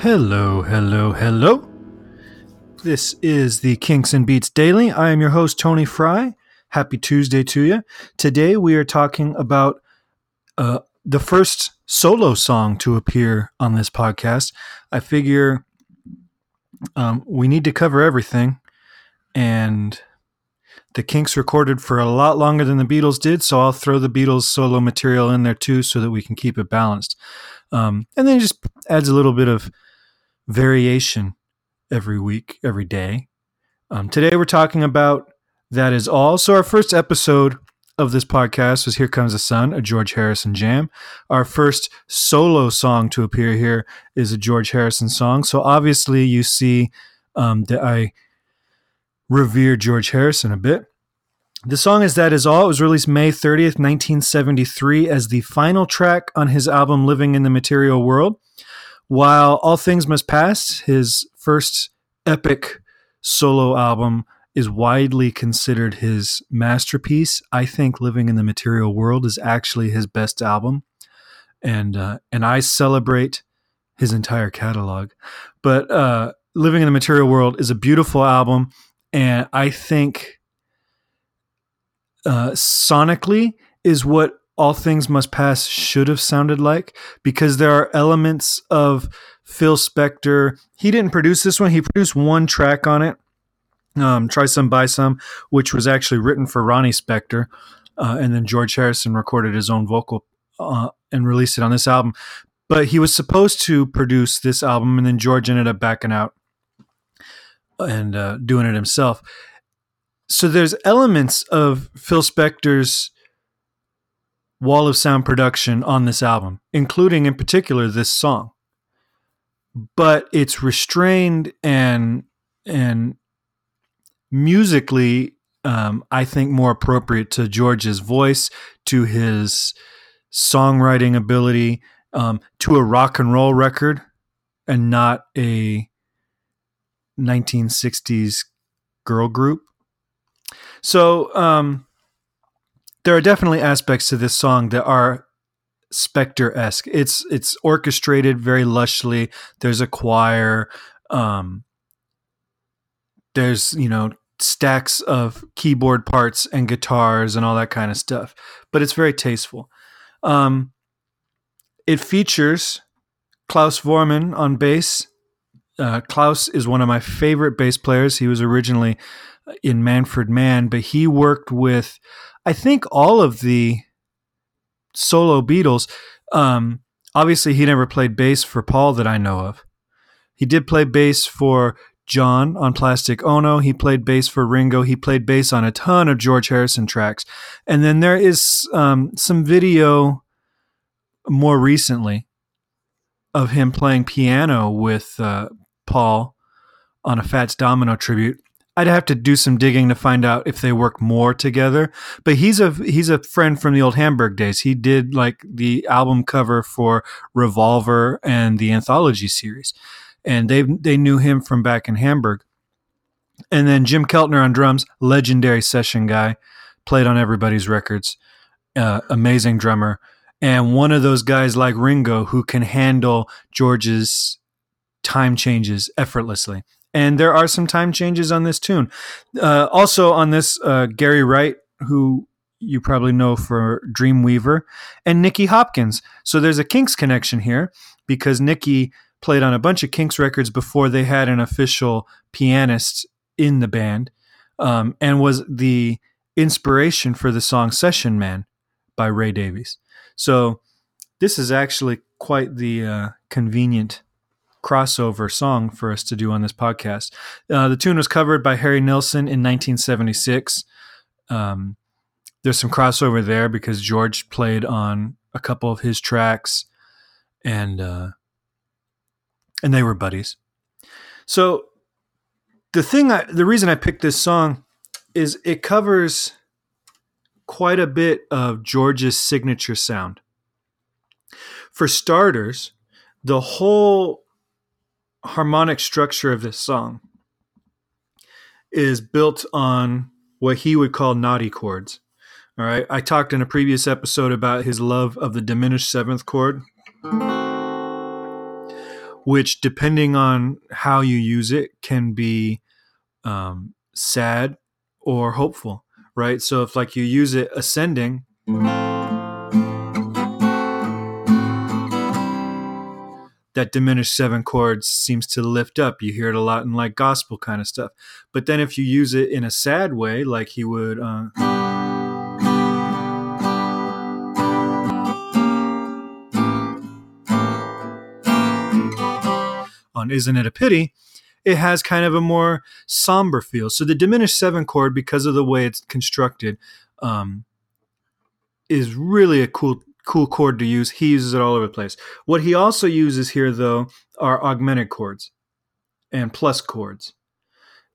Hello, hello, hello. This is the Kinks and Beats Daily. I am your host, Tony Fry. Happy Tuesday to you. Today we are talking about uh, the first solo song to appear on this podcast. I figure um, we need to cover everything, and the Kinks recorded for a lot longer than the Beatles did, so I'll throw the Beatles solo material in there too so that we can keep it balanced. Um, and then it just adds a little bit of variation every week, every day. Um, today we're talking about That Is All. So, our first episode of this podcast was Here Comes the Sun, a George Harrison jam. Our first solo song to appear here is a George Harrison song. So, obviously, you see um, that I revere George Harrison a bit. The song is That Is All. It was released May 30th, 1973, as the final track on his album Living in the Material World. While All Things Must Pass, his first epic solo album, is widely considered his masterpiece. I think Living in the Material World is actually his best album, and uh, and I celebrate his entire catalog. But uh, Living in the Material World is a beautiful album, and I think uh, sonically is what all Things Must Pass should have sounded like because there are elements of Phil Spector. He didn't produce this one, he produced one track on it, um, Try Some, Buy Some, which was actually written for Ronnie Spector. Uh, and then George Harrison recorded his own vocal uh, and released it on this album. But he was supposed to produce this album, and then George ended up backing out and uh, doing it himself. So there's elements of Phil Spector's wall of sound production on this album, including in particular this song. But it's restrained and and musically, um, I think more appropriate to George's voice, to his songwriting ability, um, to a rock and roll record, and not a 1960s girl group. So um, there are definitely aspects to this song that are Spector esque. It's it's orchestrated very lushly. There's a choir. Um, there's you know stacks of keyboard parts and guitars and all that kind of stuff, but it's very tasteful. Um, it features Klaus Voormann on bass. Uh, Klaus is one of my favorite bass players. He was originally in Manfred Mann, but he worked with I think all of the solo Beatles. Um, obviously, he never played bass for Paul that I know of. He did play bass for John on Plastic Ono. He played bass for Ringo. He played bass on a ton of George Harrison tracks. And then there is um, some video more recently of him playing piano with uh, Paul on a Fats Domino tribute. I'd have to do some digging to find out if they work more together. But he's a he's a friend from the old Hamburg days. He did like the album cover for Revolver and the anthology series, and they they knew him from back in Hamburg. And then Jim Keltner on drums, legendary session guy, played on everybody's records, uh, amazing drummer, and one of those guys like Ringo who can handle George's time changes effortlessly and there are some time changes on this tune. Uh, also on this, uh, Gary Wright, who you probably know for Dreamweaver, and Nicky Hopkins. So there's a Kinks connection here because Nicky played on a bunch of Kinks records before they had an official pianist in the band, um, and was the inspiration for the song "Session Man" by Ray Davies. So this is actually quite the uh, convenient crossover song for us to do on this podcast. Uh, the tune was covered by Harry Nilsson in 1976. Um, there's some crossover there because George played on a couple of his tracks, and uh, and they were buddies. So the thing, I, the reason I picked this song is it covers quite a bit of George's signature sound. For starters, the whole harmonic structure of this song is built on what he would call naughty chords. All right. I talked in a previous episode about his love of the diminished seventh chord. which, depending on how you use it, can be um, sad or hopeful, right? So if like you use it ascending, that diminished seven chords seems to lift up. You hear it a lot in like gospel kind of stuff. But then if you use it in a sad way, like he would. Uh, on Isn't It a Pity? It has kind of a more somber feel. So the diminished seven chord, because of the way it's constructed, um, is really a cool cool chord to use. He uses it all over the place. What he also uses here, though, are augmented chords and plus chords.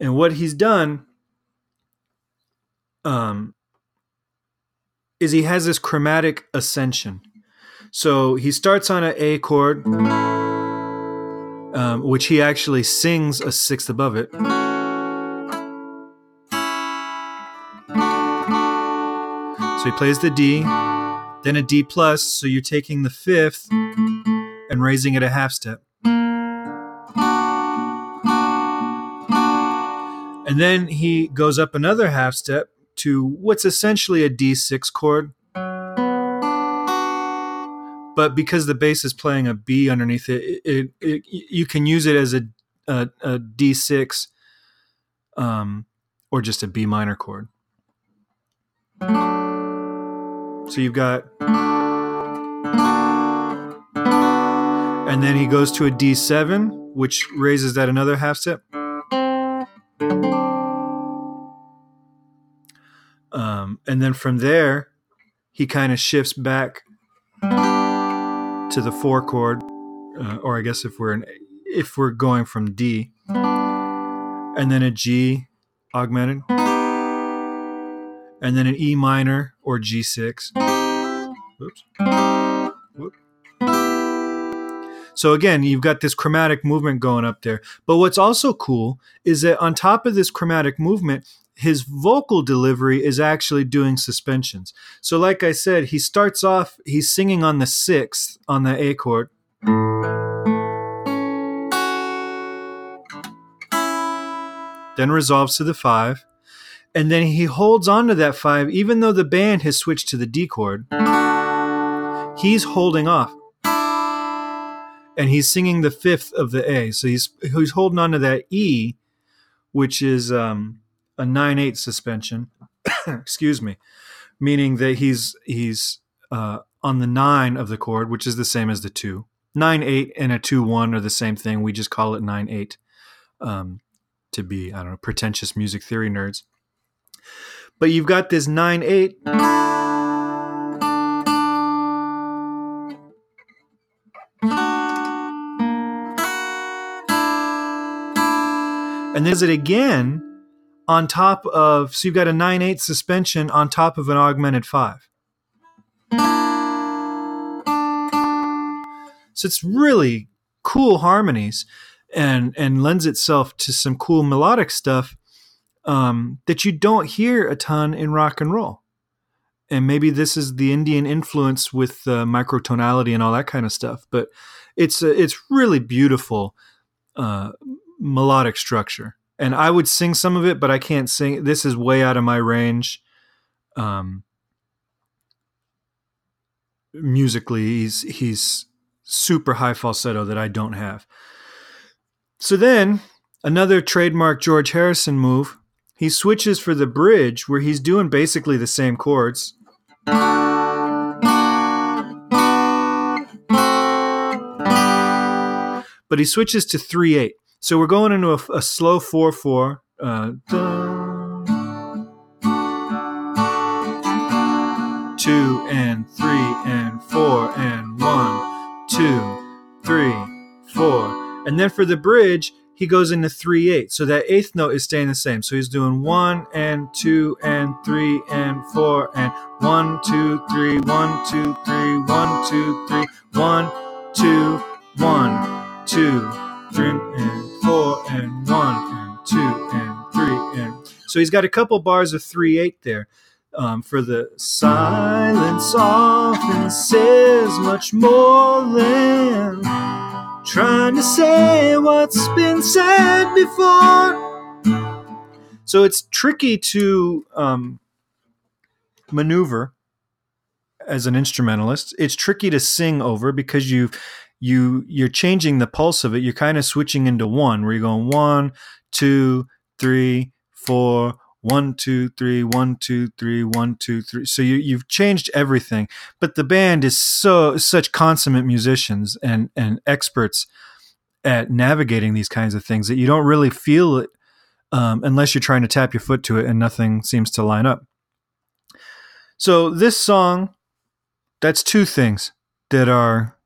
And what he's done um, is he has this chromatic ascension. So he starts on an A chord, um, which he actually sings a sixth above it. So he plays the D, then a D plus, so you're taking the fifth and raising it a half step. And then he goes up another half step to what's essentially a D6 chord. But because the bass is playing a B underneath it, it, it, it you can use it as a, a, a D6 um, or just a B minor chord. So you've got. And then he goes to a D7, which raises that another half step. Um, and then from there, he kind of shifts back to the four chord, uh, or I guess if we're in, if we're going from D, and then a G augmented and then an E minor or G6. Oops. So again, you've got this chromatic movement going up there. But what's also cool is that on top of this chromatic movement, his vocal delivery is actually doing suspensions. So, like I said, he starts off, he's singing on the sixth on the A chord. Then resolves to the five and then he holds on to that five, even though the band has switched to the D chord. He's holding off, and he's singing the fifth of the A. So he's he's holding on to that E, which is um, a nine eight suspension. Excuse me, meaning that he's he's uh, on the nine of the chord, which is the same as the two. Nine eight and a two one are the same thing. We just call it nine eight. Um, to be I don't know pretentious music theory nerds. But you've got this 9 8. And then is it again on top of, so you've got a 9 8 suspension on top of an augmented 5. So it's really cool harmonies and and lends itself to some cool melodic stuff um, that you don't hear a ton in rock and roll. And maybe this is the Indian influence with uh, microtonality and all that kind of stuff. But it's a, it's really beautiful uh, melodic structure. And I would sing some of it, but I can't sing. This is way out of my range. Um, musically, he's he's super high falsetto that I don't have. So then another trademark George Harrison move he switches for the bridge where he's doing basically the same chords. But he switches to 3 8. So we're going into a, a slow 4 4. Uh, two and three and four and one, two, three, four. And then for the bridge, he goes into 3 8. So that eighth note is staying the same. So he's doing 1 and 2 and 3 and 4 and 1, 2, 3, 1, 2, 3, 1, 2, 3, 1, 2, 1, 2, 3 and 4 and 1 and 2 and 3 and. So he's got a couple bars of 3 8 there. Um, for the silence often says much more than trying to say what's been said before. So it's tricky to um, maneuver as an instrumentalist. It's tricky to sing over because you you you're changing the pulse of it. You're kind of switching into one where you're going one, two, three, four, one, two, three, one, two, three, one, two, three. So you you've changed everything. But the band is so such consummate musicians and and experts at navigating these kinds of things that you don't really feel it um, unless you're trying to tap your foot to it and nothing seems to line up. So this song, that's two things that are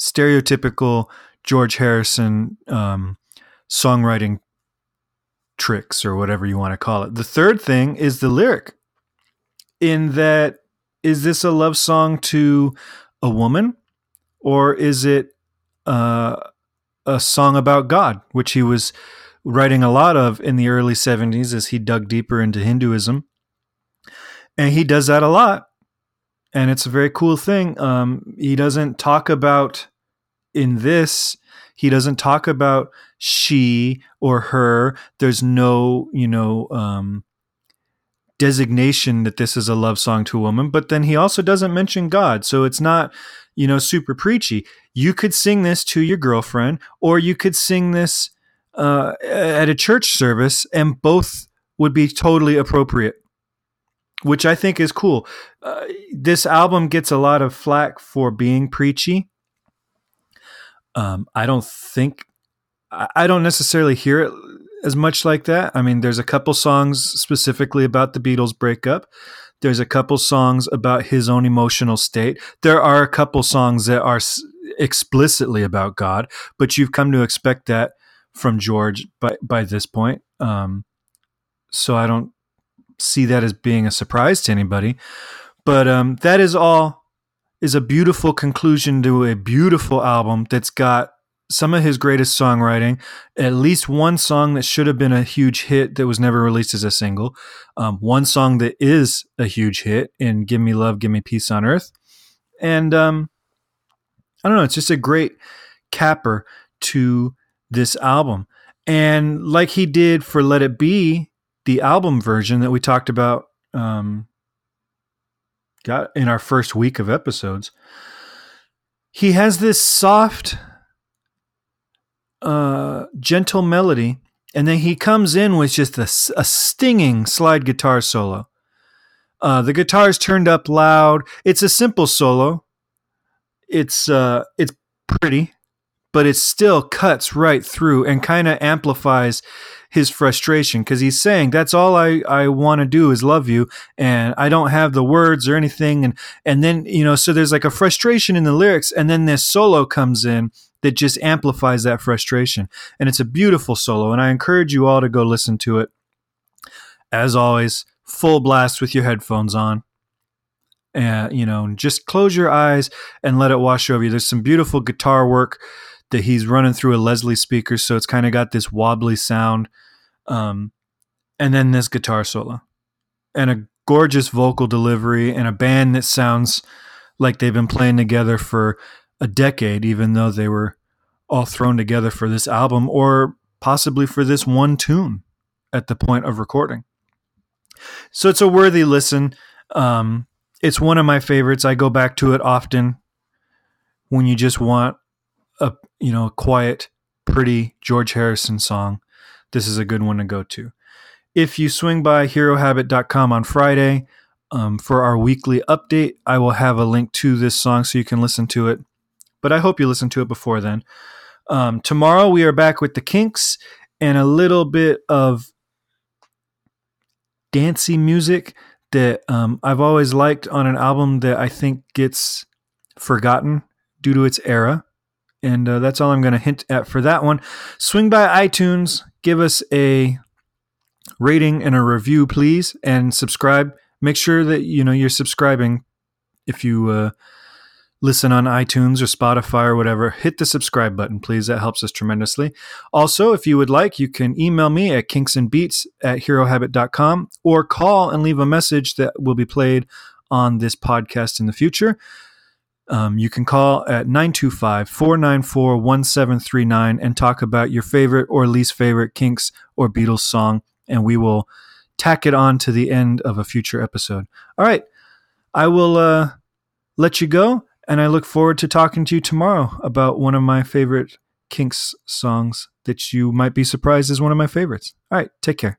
stereotypical George Harrison um, songwriting tricks or whatever you want to call it. The third thing is the lyric. In that, is this a love song to a woman, or is it uh, a song about God, which he was writing a lot of in the early 70s as he dug deeper into Hinduism? And he does that a lot. And it's a very cool thing. Um, he doesn't talk about in this, he doesn't talk about she or her. There's no, you know, um, designation that this is a love song to a woman, but then he also doesn't mention God. So it's not, you know, super preachy. You could sing this to your girlfriend, or you could sing this uh, at a church service, and both would be totally appropriate, which I think is cool. Uh, this album gets a lot of flack for being preachy. Um, I don't think I don't necessarily hear it as much like that. I mean, there's a couple songs specifically about the Beatles breakup. There's a couple songs about his own emotional state. There are a couple songs that are explicitly about God, but you've come to expect that from George by by this point. Um, so I don't see that as being a surprise to anybody. But um, that is all is a beautiful conclusion to a beautiful album that's got some of his greatest songwriting, at least one song that should have been a huge hit that was never released as a single, um, one song that is a huge hit in "Give Me Love, Give Me Peace on Earth," and um, I don't know, it's just a great capper to this album. And like he did for "Let It Be," the album version that we talked about, um, got in our first week of episodes, he has this soft uh, gentle melody, and then he comes in with just a, a stinging slide guitar solo. Uh, the guitar's turned up loud. It's a simple solo. It's uh, it's pretty, but it still cuts right through and kind of amplifies his frustration because he's saying that's all I, I want to do is love you and I don't have the words or anything and and then you know so there's like a frustration in the lyrics and then this solo comes in that just amplifies that frustration. And it's a beautiful solo, and I encourage you all to go listen to it. As always, full blast with your headphones on. And, you know, just close your eyes and let it wash over you. There's some beautiful guitar work that he's running through a Leslie speaker, so it's kind of got this wobbly sound. Um, and then this guitar solo, and a gorgeous vocal delivery, and a band that sounds like they've been playing together for a decade, even though they were all thrown together for this album or possibly for this one tune at the point of recording. So it's a worthy listen. Um, it's one of my favorites. I go back to it often when you just want a you know a quiet, pretty George Harrison song. This is a good one to go to. If you swing by herohabit.com on Friday um, for our weekly update, I will have a link to this song so you can listen to it but I hope you listen to it before then. Um, tomorrow we are back with the Kinks and a little bit of dancey music that um, I've always liked on an album that I think gets forgotten due to its era. And uh, that's all I'm going to hint at for that one. Swing by iTunes, give us a rating and a review, please, and subscribe. Make sure that you know you're subscribing if you uh, listen on iTunes or Spotify or whatever, hit the subscribe button, please. That helps us tremendously. Also, if you would like, you can email me at kinksandbeats at herohabit.com or call and leave a message that will be played on this podcast in the future. Um, you can call at 925 494 1739 and talk about your favorite or least favorite Kinks or Beatles song, and we will tack it on to the end of a future episode. All right. I will uh, let you go, and I look forward to talking to you tomorrow about one of my favorite Kinks songs that you might be surprised is one of my favorites. All right. Take care.